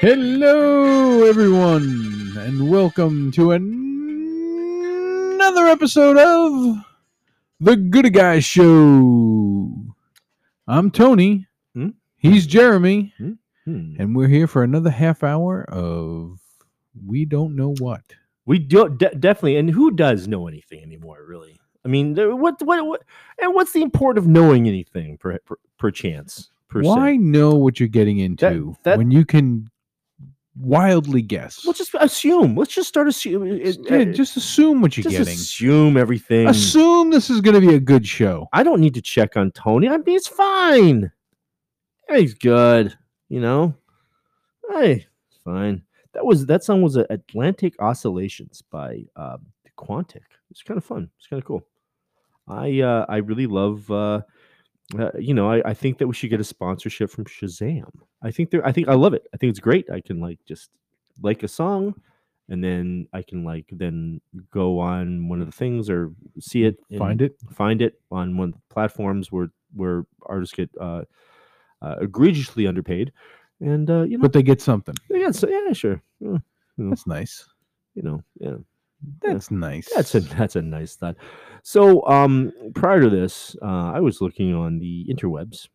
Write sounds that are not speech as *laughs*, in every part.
Hello, everyone, and welcome to an- another episode of the Good Guy Show. I'm Tony. Hmm? He's Jeremy, Hmm. and we're here for another half hour of we don't know what. We do de- definitely, and who does know anything anymore? Really, I mean, what, what, what, and what's the importance of knowing anything per, per, per chance? Per Why se? know what you're getting into that- when you can wildly guess? Let's just assume. Let's just start assuming. Yeah, just assume what you're just getting. assume everything. Assume this is going to be a good show. I don't need to check on Tony. I mean, it's fine. He's good. You know, hey, it's fine. That was that song was uh, Atlantic Oscillations by uh, Quantic. It's kind of fun. It's kind of cool. I uh, I really love. Uh, uh, you know, I, I think that we should get a sponsorship from Shazam. I think they're. I think I love it. I think it's great. I can like just like a song, and then I can like then go on one of the things or see it, in- Find it. find it on one of the platforms where where artists get uh, uh, egregiously underpaid, and uh, you know, But they get something. yeah, so, yeah, sure, Yeah, That's nice. you know, yeah, That's nice. that's a that's a nice thought. So, um, prior to this, uh, I was looking on the interwebs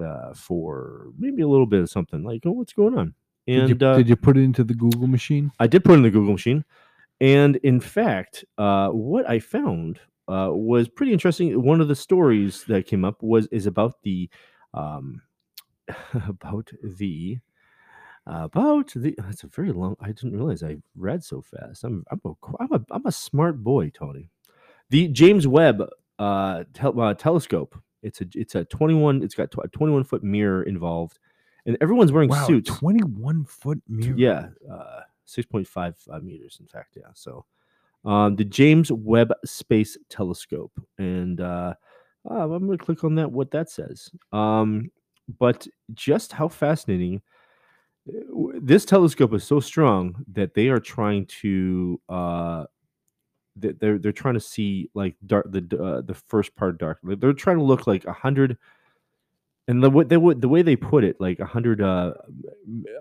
uh, for maybe a little bit of something like, oh, what's going on? And did, you, uh, did you put it into the Google machine? I did put it in the Google machine, and in fact, uh, what I found uh, was pretty interesting. One of the stories that came up was is about the um, *laughs* about the about the. That's a very long. I didn't realize I read so fast. I'm I'm a I'm a, I'm a smart boy, Tony. The James Webb uh, tel- uh, telescope. It's a it's a 21. It's got a 21 foot mirror involved, and everyone's wearing Wow, suits. 21 foot mirror. Yeah, uh, six point five uh, meters. In fact, yeah. So, um, the James Webb Space Telescope, and uh, uh, I'm going to click on that. What that says. Um, but just how fascinating. This telescope is so strong that they are trying to. Uh, they're they're trying to see like dark the uh, the first part dark. They're- trying to look like a hundred and the way they would the way they put it, like a hundred uh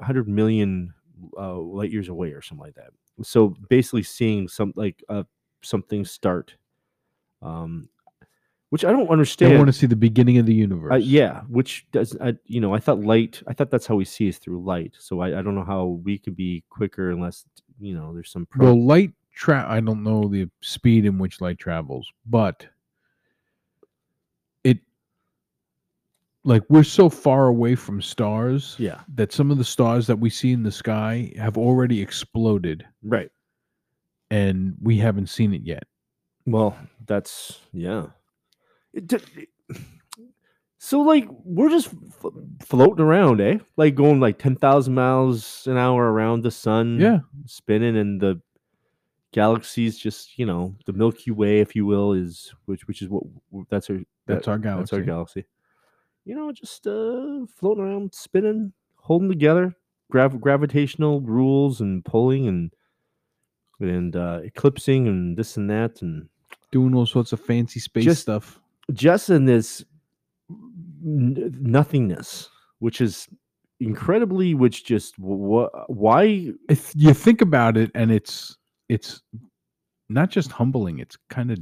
hundred million uh, light years away or something like that. So basically, seeing some like uh something start, um, which I don't They understand. want to see the beginning of the universe. Uh, yeah, which does I you know I thought light. I thought that's how we see is through light. So I, I don't know how we could be quicker unless you know there's some. Pro- Well, light tra I don't know the speed in which light travels, but it like we're so far away from stars yeah, that some of the stars that we see in the sky have already exploded right. and we haven't seen it yet. Well, that's yeah. So like we're just f- floating around, eh? Like going like ten thousand miles an hour around the sun, Yeah. spinning, and the galaxies just you know the Milky Way, if you will, is which which is what that's our That's that- our that's our galaxy. galaxy. You know, just uh floating around, spinning, holding together, grav- gravitational rules and pulling and and uh eclipsing and this and that and Doing all sorts of fancy space Just- stuff. Just in this n- nothingness, which is incredibly, which just what why If you think about it and it's it's not just humbling, it's kind of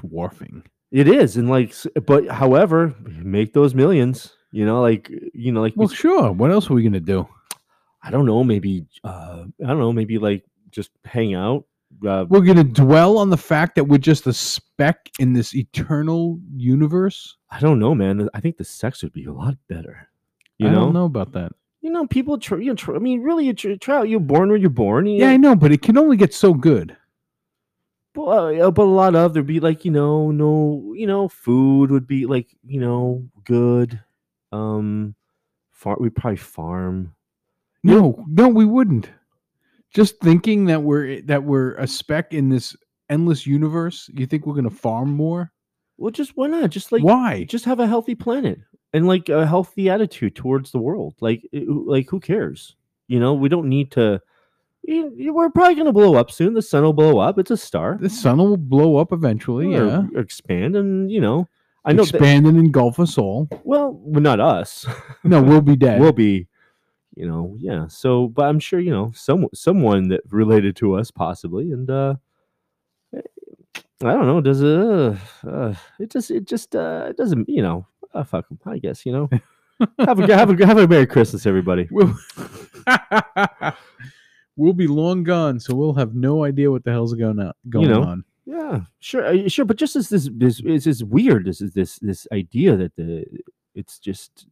dwarfing. it is, and like, but however, make those millions, you know, like you know, like Well, sure. What else are we gonna do? I don't know, maybe uh I don't know, maybe like just hang out. Uh, We're gonna dwell on the fact that we're just a speck in this eternal universe. I don't know, man. I think the sex would be a lot better. You I know, don't know about that. you know, people. Tr- you know, tr- I mean, really, you tr- try. You're born where you're born. you Yeah, I know, know, but it can only get so good. But, uh, but a lot of there'd be like you know no you know food would be like you know good um far we probably farm No, no, we wouldn't. Just thinking that we're that we're a speck in this endless universe, you think we're gonna farm more? Well, just why not? Just like Why? just have a healthy planet and like a healthy attitude towards the world. Like, like who cares? You know, we don't need to. you- you- We're probably gonna blow up soon. The sun will blow up. It's a star. The sun will blow up eventually. Or- Yeah, or expand, and you know, I know. That, expand and engulf us all. well, well, not us. No, we'll be *laughs* dead. we'll be, you know, yeah. So, but I'm sure you know some someone that related to us possibly, and uh I don't know. Does it? Uh, uh, it just it just uh it doesn't you know. Uh, fuck 'em, I guess you know. have a have a have a merry Christmas, everybody. *laughs* We'll, *laughs* we'll be long gone, so we'll have no idea what the hell's going on. Going know, on. Yeah, sure, uh, sure. But just as this this just weird. This is this this idea that the it's just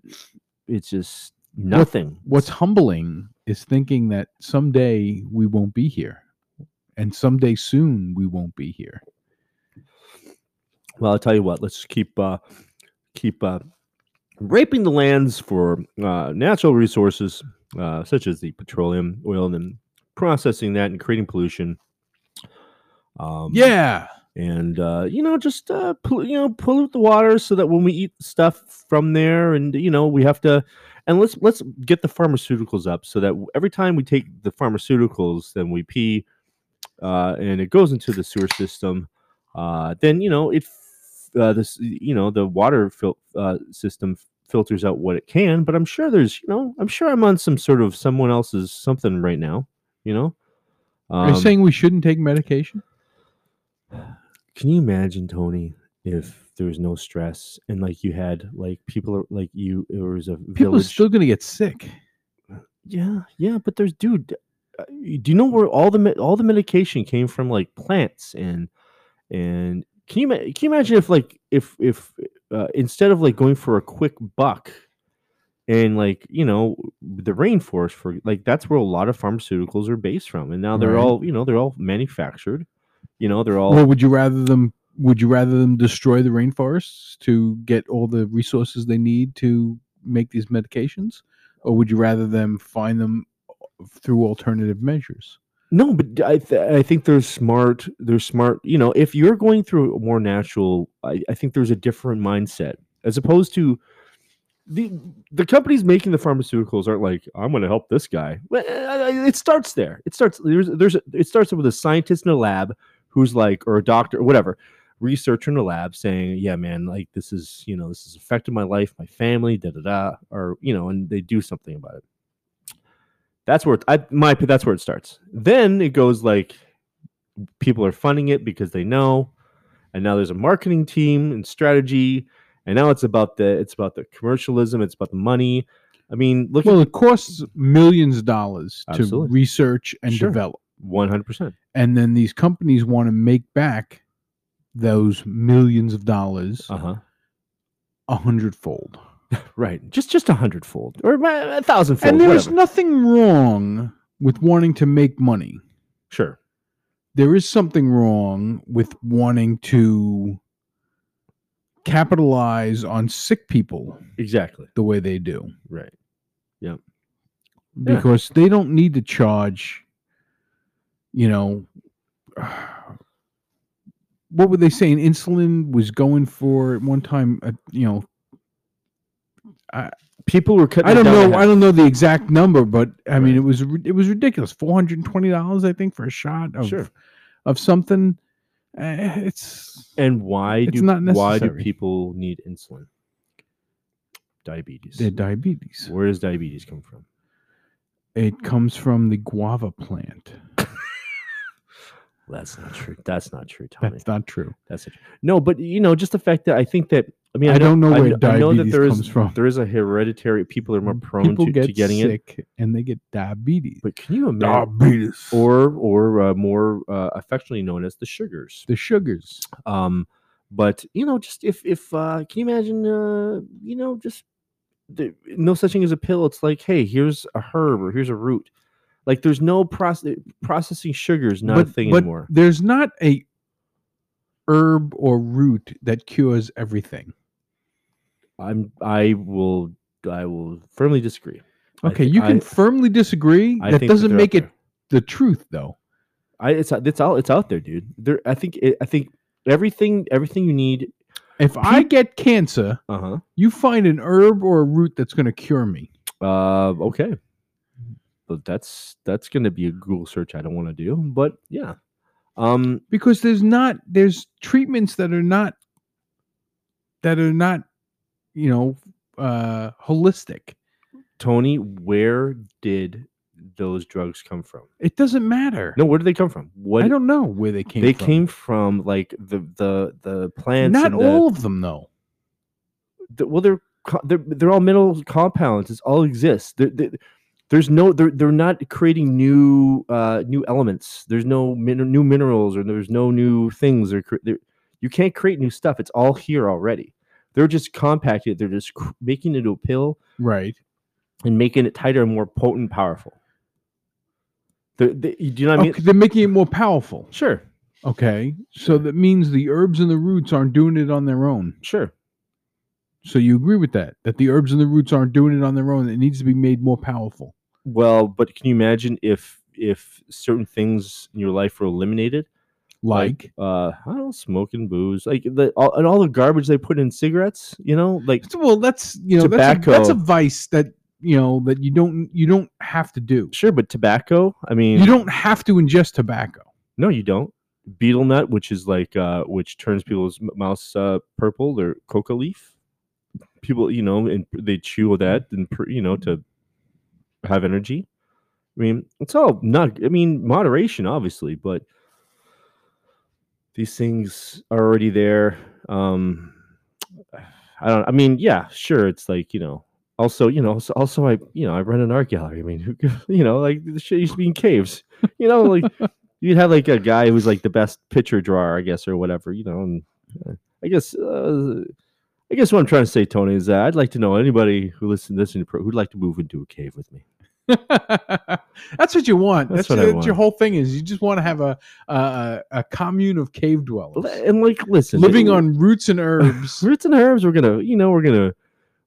it's just nothing. What's humbling is thinking that someday we won't be here, and someday soon we won't be here. Well, I'll tell you what. Let's keep uh, keep uh, raping the lands for uh, natural resources uh, such as the petroleum, oil, and then processing that and creating pollution. Um, Yeah, and uh, you know, just uh, you know, pollute the water so that when we eat stuff from there, and you know, we have to. And let's let's get the pharmaceuticals up so that every time we take the pharmaceuticals, then we pee, uh, and it goes into the sewer system. Uh, then you know it, f- uh, this you know the water fil- uh, system filters out what it can. But I'm sure there's you know I'm sure I'm on some sort of someone else's something right now. You know, are you Um, saying we shouldn't take medication? Can you imagine, Tony, if there was no stress and like you had like people are like you, it was a People are still going to get sick. yeah, yeah, but there's dude. uh, Do you know where all the all the medication came from? Like plants and and can you can you imagine if like if if uh, instead of like going for a quick buck and like you know the rainforest for like that's where a lot of pharmaceuticals are based from and now they're Right. all you know they're all manufactured you know they're all Well, would you rather them? Would you rather them destroy the rainforests to get all the resources they need to make these medications, or would you rather them find them through alternative measures? No, but I th- I think they're smart. They're smart. You know, if you're going through a more natural, I, I think there's a different mindset as opposed to the the companies making the pharmaceuticals aren't like I'm going to help this guy. Uh, It starts there. It starts there's there's a, it starts with a scientist in a lab who's like or a doctor or whatever researcher in a lab saying, yeah, man, like this is you know this has affected my life, my family, da da da, or you know, and they do something about it. That's where it, I my that's where it starts. Then it goes like people are funding it because they know, and now there's a marketing team and strategy, and now it's about the it's about the commercialism, it's about the money. I mean, look Well, at it costs millions of dollars to research and Sure. develop, one hundred percent. and then these companies want to make back those millions of dollars Uh huh. a hundredfold. *laughs* Right. Just just a hundredfold or a thousandfold. And there is whatever. nothing wrong with wanting to make money. sure. there is something wrong with wanting to capitalize on sick people Exactly. the way they do Right. Yep. Because they don't need to charge you know what were they saying insulin was going for at one time uh, you know People were cutting. I don't know. I don't know the exact number, but I mean, it was it was ridiculous. Four hundred and twenty dollars, I think, for a shot of Sure. of something. Eh, it's And why It's do not why do people need insulin? Diabetes. their diabetes. Where does diabetes come from? It comes from the guava plant. That's not true. That's not true, Tommy. That's not true. That's not true. no, but you know, just the fact that I think that I mean, I don't know where kn- I know that diabetes there is comes from. there is a hereditary. People are more prone People to, get to getting it. and they get diabetes. But can you imagine? diabetes Or or uh, more uh, affectionately known as the sugars. the sugars. Um, but you know, just if if uh, can you imagine? Uh, you know, just the, no such thing as a pill. It's like, hey, here's a herb or here's a root. Like, there's no process processing sugars. Not a thing but anymore. there's not a herb or root that cures everything. I'm I will I will firmly disagree. Okay, thi- you can I- firmly disagree. I that doesn't they're make it the truth, though. I it's it's all it's out there, dude. There, I think it, I think everything everything you need. If I get cancer, Uh huh. you find an herb or a root that's going to cure me. Uh, okay. That's that's gonna be a Google search I don't want to do. But yeah. Um. because there's not there's treatments that are not that are not you know uh holistic Tony, where did those drugs come from? it doesn't matter No, where did they come from? What i don't know where they came from they from came from? Like the the the plants. not and the- all of them though the- well they're they're they're all mineral compounds it's all exists There- there- there's no they're they're not creating new uh new elements. There's no min- new minerals or there's no new things. They're, cre- you can't create new stuff. It's all here already. They're just compacted. They're just cr- making it into a pill right. and making it tighter and more potent powerful. They they- do you know what i mean? They're making it more powerful. Sure. Okay so that means the herbs and the roots aren't doing it on their own. Sure. So you agree with that that the herbs and the roots aren't doing it on their own. It needs to be made more powerful well but can you imagine if if certain things in your life were eliminated? Like uh I don't know, smoking booze, like the all, and all the garbage they put in cigarettes, you know, like well that's you know that's a, that's a vice that you know that you don't you don't have to do. Sure, but tobacco, I mean, you don't have to ingest tobacco. No, you don't. Betel nut, which is like uh which turns people's mouths uh purple, or coca leaf. People, you know, and they chew that and you know to have energy. I mean, it's all not. I mean, moderation, obviously, but these things are already there. Um, I don't. I mean, yeah, sure. It's like you know. Also, you know. so- Also, I you know I run an art gallery. I mean, who, *laughs* you know, like the shit used to be in caves. You know, like *laughs* you'd have like a guy who's like the best picture drawer, I guess, or whatever. You know, and uh, I guess. Uh, I guess what I'm trying to say, Tony, is that I'd like to know anybody who listens to this and who'd like to move into a cave with me. *laughs* that's what you want. That's That's, what I want. your whole thing is. You just want to have a a, a a commune of cave dwellers And like, listen, living it- on roots and *laughs* herbs. roots and herbs. We're gonna, you know, we're gonna,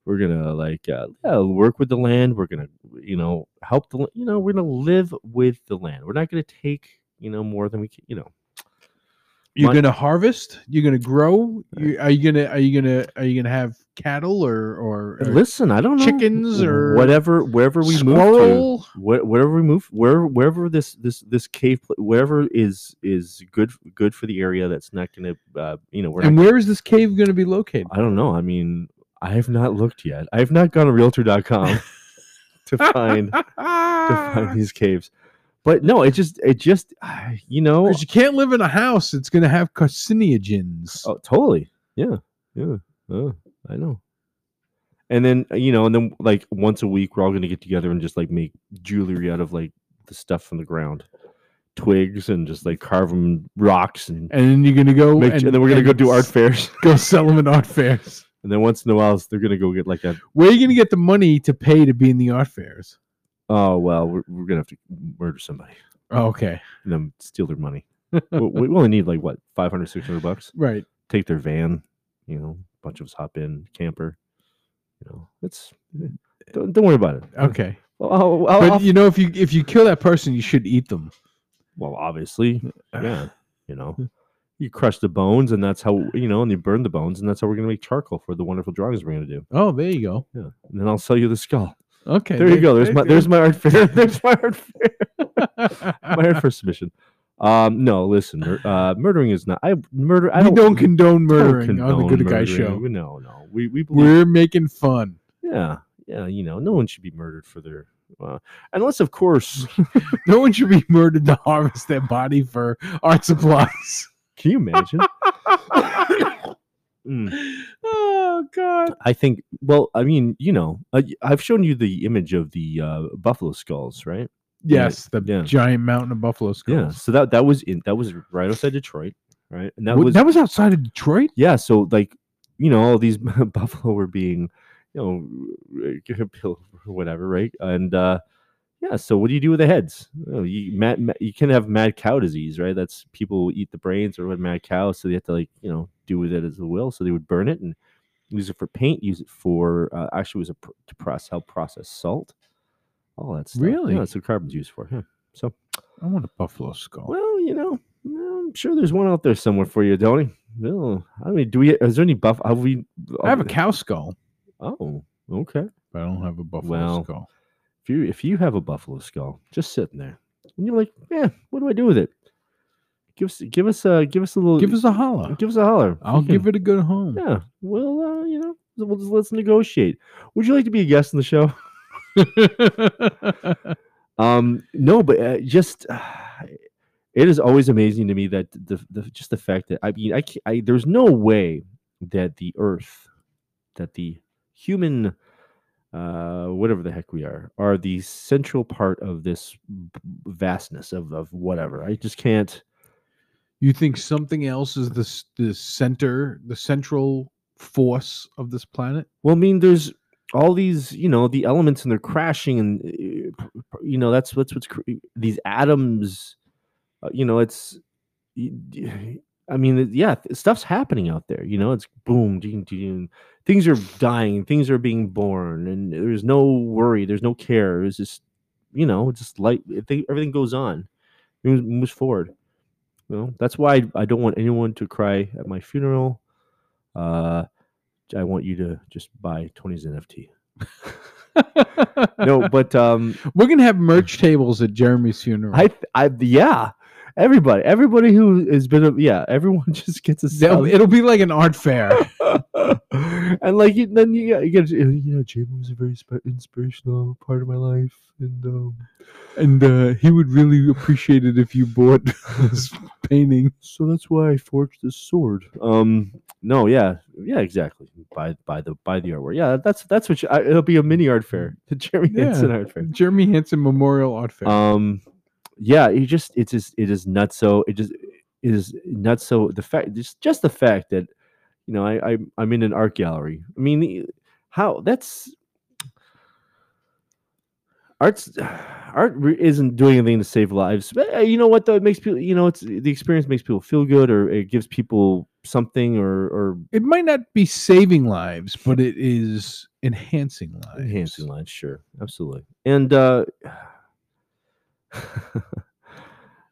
we're gonna like, uh, yeah, work with the land. We're gonna, you know, help the, you know, we're gonna live with the land. We're not gonna take, you know, more than we can, you know. You're gonna harvest. You're gonna grow. You, are you gonna are you gonna are you gonna have cattle or or, or Listen, I don't know chickens or whatever, wherever we move to. squirrel? Wherever we move, where wherever this this this cave, wherever is is good good for the area. That's not going to, uh, you know, And where is this cave going to be located? I don't know. I mean, I have not looked yet. I have not gone to Realtor.com *laughs* to find to find these caves. But no, it just it just *sighs* you know. Because you can't live in a house. It's going to have carcinogens. Oh, totally. Yeah, yeah. Oh, I know. And then you know, and then like once a week, we're all gonna get together and just like make jewelry out of like the stuff from the ground, twigs, and just like carve them rocks and. And then you're going to go Make, and, then we're gonna go do art fairs, *laughs* Go sell them in art fairs. and then once in a while they're gonna go get like a Where are you going to get the money to pay to be in the art fairs? Oh well we're, we're gonna have to murder somebody Oh, okay, and then steal their money. *laughs* we, we only need like what 500 600 bucks. right. Take their van, you know, a bunch of us hop in camper. You know, it's eh, don't, don't worry about it. Okay, Well, I'll, I'll- but I'll- you know, if you if you kill that person, you should eat them. well, obviously, *sighs* yeah, you know, you crush the bones, and that's how you know, and you burn the bones, and that's how we're gonna make charcoal for the wonderful drawings we're gonna do. Oh, there you go. Yeah, and then I'll sell you the skull. Okay, There you go. There's my there's my art fair. *laughs* There's my art fair. my. art fair submission. Um, no, listen, uh, murdering is not. I murder. I don't, don't condone don't murdering on the condone Good Guy. Show. No, no, we we believe. We're making fun. Yeah, yeah, you know, no one should be murdered for their. Uh, unless, of course, *laughs* No one should be murdered to harvest their body for art supplies. can you imagine? *laughs* Mm. oh God! I think. Well, I mean, you know, uh, y- I've shown you the image of the uh, buffalo skulls, right? Yes, the yeah. giant mountain of buffalo skulls. Yeah. So that that was in that was right outside Detroit, right? And that Wa- was that was outside of Detroit. yeah. So like, you know, all these *laughs* buffalo were being, you know, *laughs* killed or whatever, right? And uh, yeah. So what do you do with the heads? Oh, you mad, ma- you can have mad cow disease, right? That's people eat the brains or mad cow, so they have to like you know do with it as they will. So they would burn it and use it for paint. Use it for uh, actually it was a pr- to process help process salt. All that stuff. Really? Yeah, that's what carbon's used for. Yeah. So I want a buffalo skull. Well, you know, I'm sure there's one out there somewhere for you, Tony. No, I mean, do we? Is there any buff? Have we? I have a cow skull, Oh, okay. but I don't have a buffalo Well, skull. If you if you have a buffalo skull just sitting there, and you're like, yeah, what do I do with it? Give us give us a give us a little Give us a holler. give us a holler. I'll give it a good home. Yeah. Well, uh, you know, we'll just, let's negotiate. Would you like to be a guest on the show? *laughs* Um, no, but uh, just it is always amazing to me that the, the just the fact that I mean I, I there's no way that the Earth, that the human, uh, whatever the heck we are, are the central part of this vastness of of whatever. I just can't. you think something else is the the center, the central force of this planet? Well, I mean, there's all these, you know, the elements and they're crashing, and p- you know that's that's what's cr- these atoms. Uh, you know, it's. I mean, yeah, stuff's happening out there. You know, it's boom, ding, ding, things are dying, things are being born, and there's no worry, there's no care. It's just, you know, just light. I think everything goes on, it moves- forward. You know, that's why I, I don't want anyone to cry at my funeral. Uh, I want you to just buy Tony's NFT. *laughs* No, *laughs* but um, We're gonna have merch *laughs* tables at Jeremy's funeral. I, I, yeah, everybody, everybody who has been, a, yeah, everyone *laughs* just gets a They'll- It'll be like an art fair. *laughs* and like you, then you, get- you get, you know, Jamie was a very sp- inspirational part of my life, and um, and uh, he would really appreciate it if you bought *laughs* this painting. so that's why I forged this sword. Um, no, yeah, yeah, exactly. Buy, by the, by the artwork. Yeah, that's that's what you, I, it'll be a mini art fair, the Jeremy Yeah. Henson art fair. Jeremy Hansen Memorial Art Fair. um yeah it just it's just it is nuts so it just it is nuts so the fact just just the fact that you know i, I i'm in an art gallery i mean how that's art's *sighs* art isn't doing anything to save lives but uh, you know what though it makes people you know it's the experience makes people feel good or it gives people something or or it might not be saving lives, but it is enhancing lives. enhancing lives sure absolutely and uh *laughs*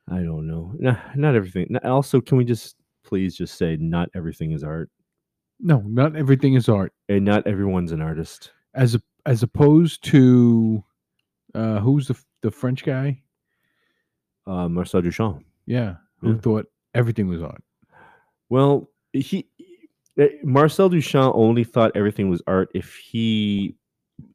i don't know not, not everything also can we just please just say not everything is art No, not everything is art. and not everyone's an artist As a, as opposed to uh, who's the the French guy? uh marcel duchamp Yeah, who Yeah. thought everything was art. well he eh, marcel duchamp only thought everything was art if he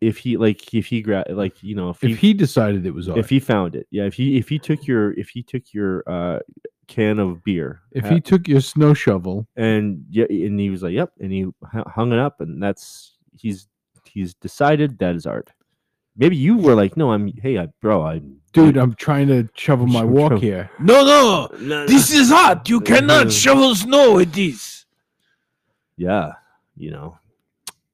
if he like if he gra- like you know if he, If he decided it was art, if he found it yeah if he if he took your if he took your uh can of beer if ha- he took your snow shovel, and yeah, and he was like, "Yep," and he hung it up, and that's he's he's decided that is art. Maybe you were like, "No, I'm hey, I, bro, I dude, I'm trying to shovel my Shovel- walk shovel. here. *laughs* No, no, this is art. You cannot shovel snow with this. yeah, you know,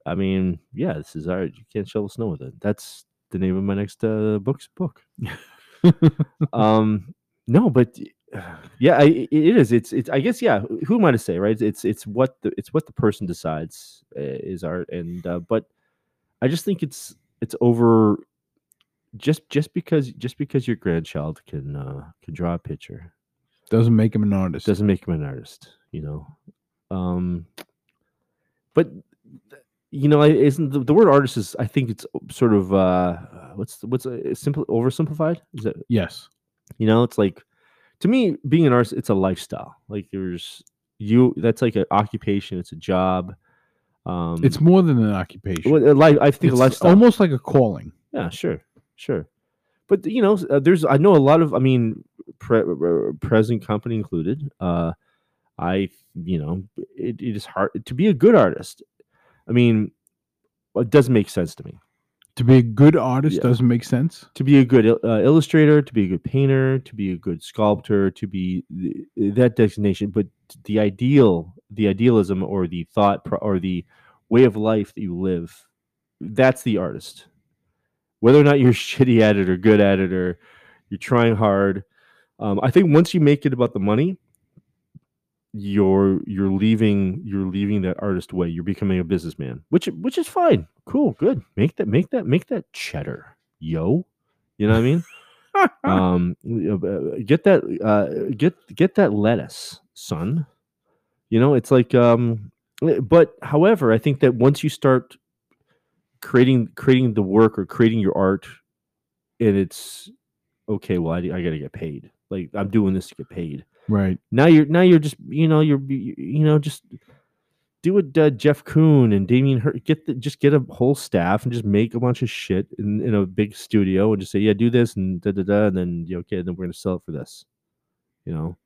I mean, yeah, this is art. You can't shovel snow with it. That's the name of my next uh, book's book. *laughs* um, no, but *sighs* yeah, I, it is. It's it's. I guess yeah. Who am I to say, right? It's it's what the it's what the person decides uh, is art, and uh, but I just think it's it's over. Just just because just because your grandchild can uh, can draw a picture Doesn't make him an artist. doesn't make him an artist, you know. Um, but th- you know, isn't the, the word artist is? I think it's sort of uh, what's what's uh, simple oversimplified? Is it yes. you know? It's like to me, being an artist, it's a lifestyle. Like there's you. That's like an occupation. It's a job. Um, It's more than an occupation. well, a I think it's a lifestyle. almost like a calling. Yeah, sure, sure. But you know, uh, there's I know a lot of I mean, pre- uh, present company included. Uh, I you know, it, it is hard to be a good artist. I mean, it doesn't make sense to me To be a good artist Yeah. doesn't make sense. to be a good uh, illustrator, to be a good painter, to be a good sculptor, to be th- that designation. But the ideal, the idealism, or the thought, pro- or the way of life that you live, that's the artist. Whether or not you're *laughs* shitty at it or good at it or you're trying hard, um, I think once you make it about the money, you're you're leaving you're leaving that artist way. You're becoming a businessman, which which is fine, cool, good. Make that make that make that cheddar, yo. You know what I mean? *laughs* um, know, uh, get that uh, get get that lettuce, son. You know, it's like um, eh, but however, I think that once you start creating creating the work or creating your art, and it's okay. Well, I, I got to get paid. Like I'm doing this to get paid. Right. Now you're now you're just you know you're you you know just do what uh, Jeff Koons and Damien Hur- get the, just get a whole staff and just make a bunch of shit in, in a big studio and just say yeah do this and da da da and then yeah, okay then we're gonna sell it for this, you know.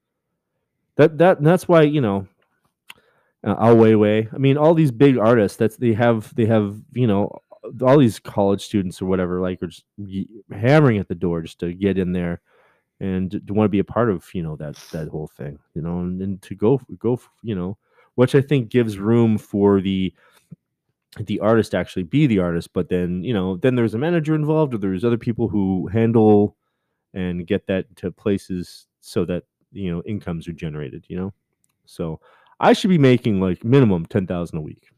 That that that's why you know. Uh, Ai Weiwei. I mean, all these big artists. That's they have they have you know all these college students or whatever like are just hammering at the door just to get in there and to, want to be a part of you know that that whole thing you know and, and to go go you know which i think gives room for the the artist to actually be the artist but then you know then there's a manager involved or there's other people who handle and get that to places so that you know incomes are generated you know so i should be making like minimum 10000 a week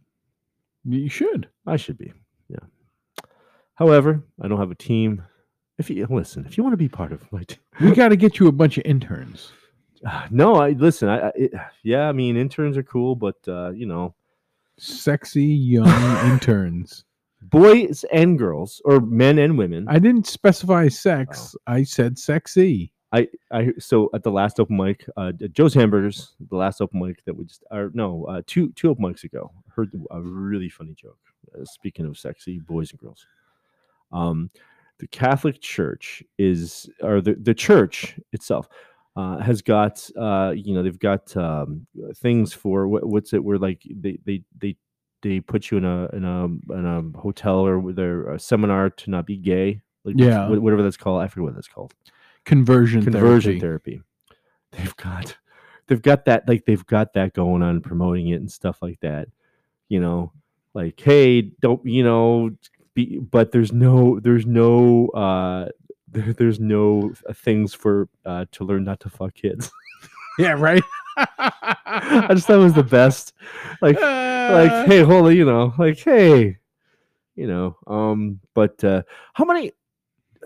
You should. I should be. Yeah. However, I don't have a team. If you listen, if you want to be part of my team, We got to get you a bunch of interns. *sighs* no, I listen. I, I it, yeah, I mean interns are cool, but uh, you know, Sexy young *laughs* interns. boys and girls, or men and women. I didn't specify sex. I said sexy. I, I so at the last open mic, uh, Joe's Hamburgers, the last open mic that we just, or no, uh, two two open mics ago, heard a really funny joke. Uh, speaking of sexy boys and girls, um, the Catholic Church is, or the the church itself, uh, has got, uh, you know, they've got um, things for what, what's it? Where like they they they they put you in a in a in a hotel or with a, a seminar to not be gay. Like Yeah. whatever that's called. I forget what that's called Conversion. conversion therapy. therapy. They've got they've got that like they've got that going on promoting it and stuff like that. You know, like hey, don't you know be but there's no there's no uh *laughs* there, there's no uh, things for uh to learn not to fuck kids. *laughs* Yeah, right. *laughs* I just thought it was the best. Like like hey, holy, you know, like hey, you know, um but uh how many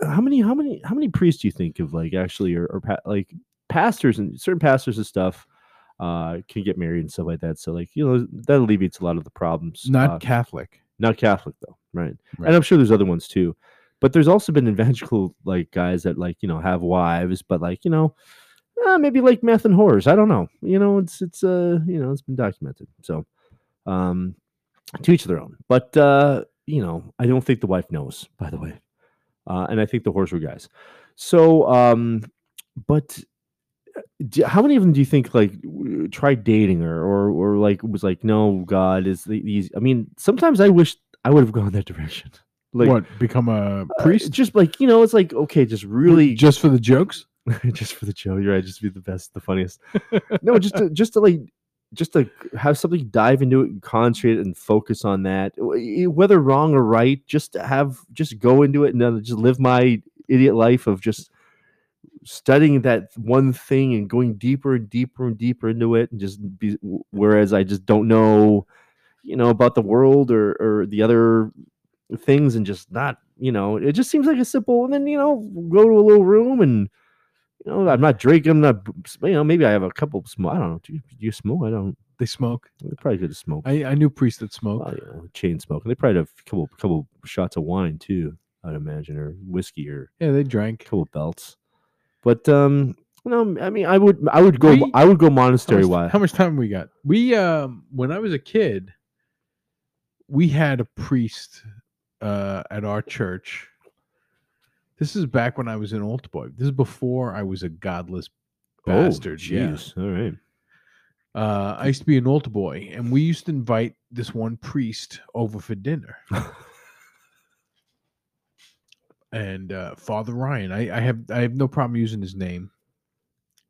how many how many how many priests do you think of like actually or, or pa- like pastors and certain pastors and stuff uh can get married and stuff like that so like you know that alleviates a lot of the problems not uh, Catholic. not catholic though right? Right. and i'm sure there's other ones too. But there's also been *laughs* evangelical like guys that like you know have wives but like you know uh, maybe like meth and horrors. I don't know. You know it's it's uh you know it's been documented. So um to each their own. But uh you know i don't think the wife knows by the way. Uh and i think the horse were guys. So um but do, how many of them do you think like tried dating her? Or or like was like no god is these i mean sometimes i wish i would have gone that direction like what? Become a uh, priest? just like you know it's like okay just really just for the jokes? *laughs* just for the joke. You're right. Just be the best, the funniest. *laughs* no, just to, just to like, just to have something dive into it and concentrate and focus on that, whether wrong or right. Just to have, just go into it and then just live my idiot life of just studying that one thing and going deeper and deeper and deeper into it, and just be. Whereas I just don't know, you know, about the world or or the other things, and just not, you know, it just seems like a simple. And then you know, go to a little room and you know, I'm not drinking. I'm not, you know, maybe I have a couple of smoke. I don't know. Do you, do you smoke? I don't. They smoke. They probably could have smoked. I, I knew priests that smoke. You know, chain smoking. They probably have a couple, couple shots of wine too. I'd imagine, or whiskey, or yeah, they a drank. couple belts. But um, no, I mean, I would, I would go, We- I would go monastery wise. how much time we got? We um when I was a kid, we had a priest uh at our church. This is back when I was in Altaboy. This is before I was a godless bastard. yeah. Oh, jeez. All right. Uh, I used to be an altar boy, and we used to invite this one priest over for dinner. *laughs* and uh, Father Ryan, I, I have I have no problem using his name.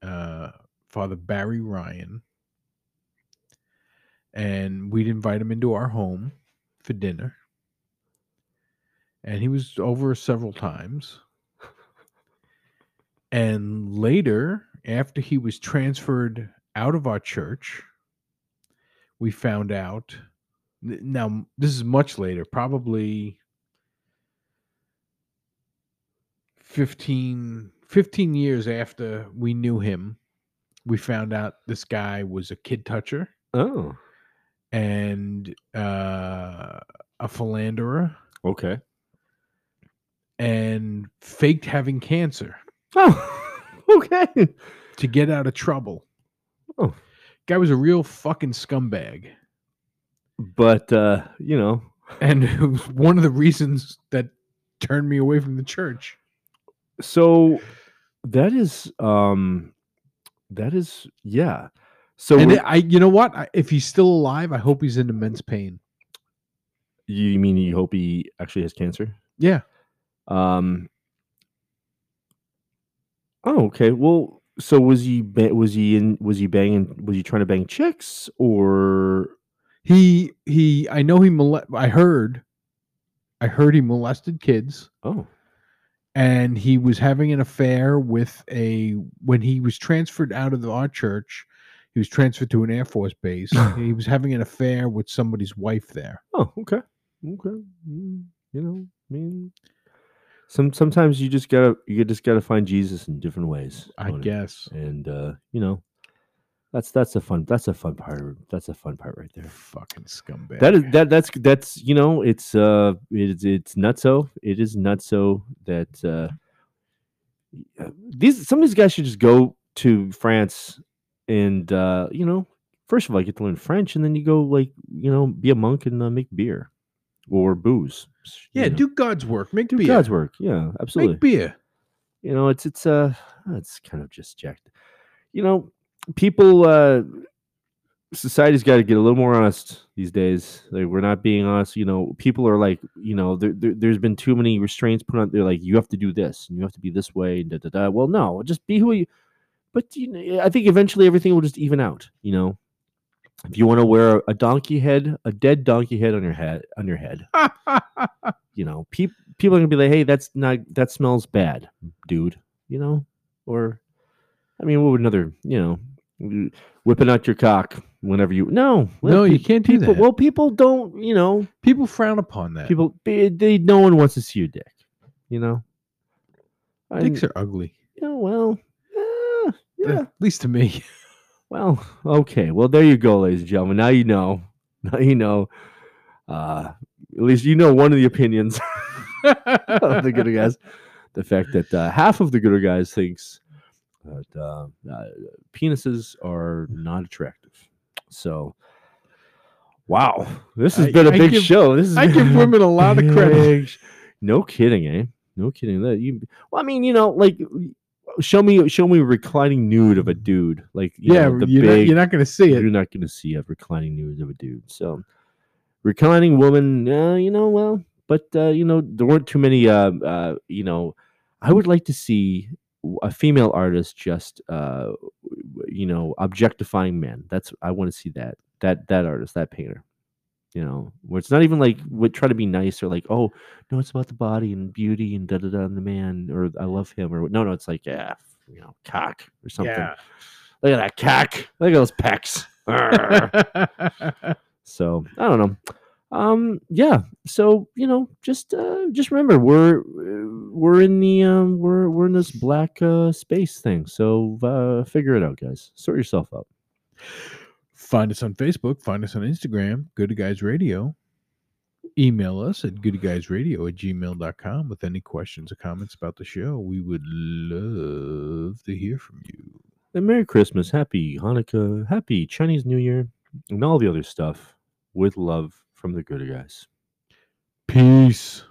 Uh, Father Barry Ryan, and we'd invite him into our home for dinner. And he was over several times. And later, after he was transferred out of our church, we found out. Now, this is much later, probably 15, 15 years after we knew him, we found out this guy was a kid toucher Oh, and uh, a philanderer okay. and faked having cancer Oh, *laughs* okay. to get out of trouble. Oh. Guy was a real fucking scumbag. But uh, you know, And *laughs* it was one of the reasons that turned me away from the church. so that is um that is yeah. So and it- I, you know what? I, if he's still alive, I hope he's in immense pain. you mean you hope he actually has cancer? Yeah. Um. Oh, okay. Well, so was he? Was he in? Was he banging? Was he trying to bang chicks or? He he I know he mole- I heard I heard he molested kids Oh, and he was having an affair with a when he was transferred out of the, our church he was transferred to an air force base *laughs* he was having an affair with somebody's wife there oh, okay, okay. Mm, You know, I mean, some sometimes you just gotta you just gotta find Jesus in different ways. i on it. guess and uh, you know, that's that's a fun that's a fun part. That's a fun part right there. fucking scumbag That is that that's that's you know it's uh it's it's nutso it is nutso that uh uh, these some of these guys should just go to France and uh you know first of all you get to learn French and then you go like you know be a monk and uh, make beer or booze you yeah know. do god's work make do beer God's work yeah absolutely make beer you know it's it's uh it's kind of just jacked you know people uh society's got to get a little more honest these days like we're not being honest you know people are like you know there, there, there's been too many restraints put on they're like you have to do this and you have to be this way and da, da, da. well no just be who you but you know i think eventually everything will just even out you know if you want to wear a donkey head a dead donkey head on your head on your head *laughs* you know, peop people are gonna be like, "Hey, that's not that smells bad, dude." You know, or I mean, what would another, you know, whipping out your cock whenever you? No, no you can't do People, that well, people don't, you know, people frown upon that people they, they no one wants to see your dick, you know. Dicks are ugly yeah, well, yeah, *laughs* at least to me *laughs* Well, okay. Well, there you go, ladies and gentlemen. Now you know. *laughs* Now you know. Uh, at least you know one of the opinions of the gooder guys. The fact that uh, half of the gooder guys thinks that uh, uh, penises are not attractive. So, wow, this has I- been a I big give- show. This is i give women a lot of credit No kidding, eh? No kidding. That you. Well, I mean, you know, like show me show me reclining nude of a dude, like you yeah know, the you're, not, big. you're not gonna see it. you're not going to see a reclining nude of a dude. So, reclining woman, uh, you know, well, but uh, you know, there weren't too many. Uh, uh, you know, I would like to see a female artist just, uh, you know, objectifying men. That's I want to see that that that artist, that painter. You know, where it's not even like would try to be nice or like, oh no, it's about the body and beauty and da da da and the man or I love him or no, no, it's like yeah, you know, cock or something. Yeah. Look at that cock. Look at those pecs. *laughs* So I don't know. Um, yeah. So you know, just uh, just remember, we're uh, we're in the um, we're we're in this black uh, space thing. So uh, figure it out, guys. Sort yourself out. Find us on Facebook. Find us on Instagram. Good Guys Radio. Email us at goodguysradio at gmail.com with any questions or comments about the show. We would love to hear from you. And Merry Christmas, Happy Hanukkah, Happy Chinese New Year, and all the other stuff. With love from the good guys. Peace.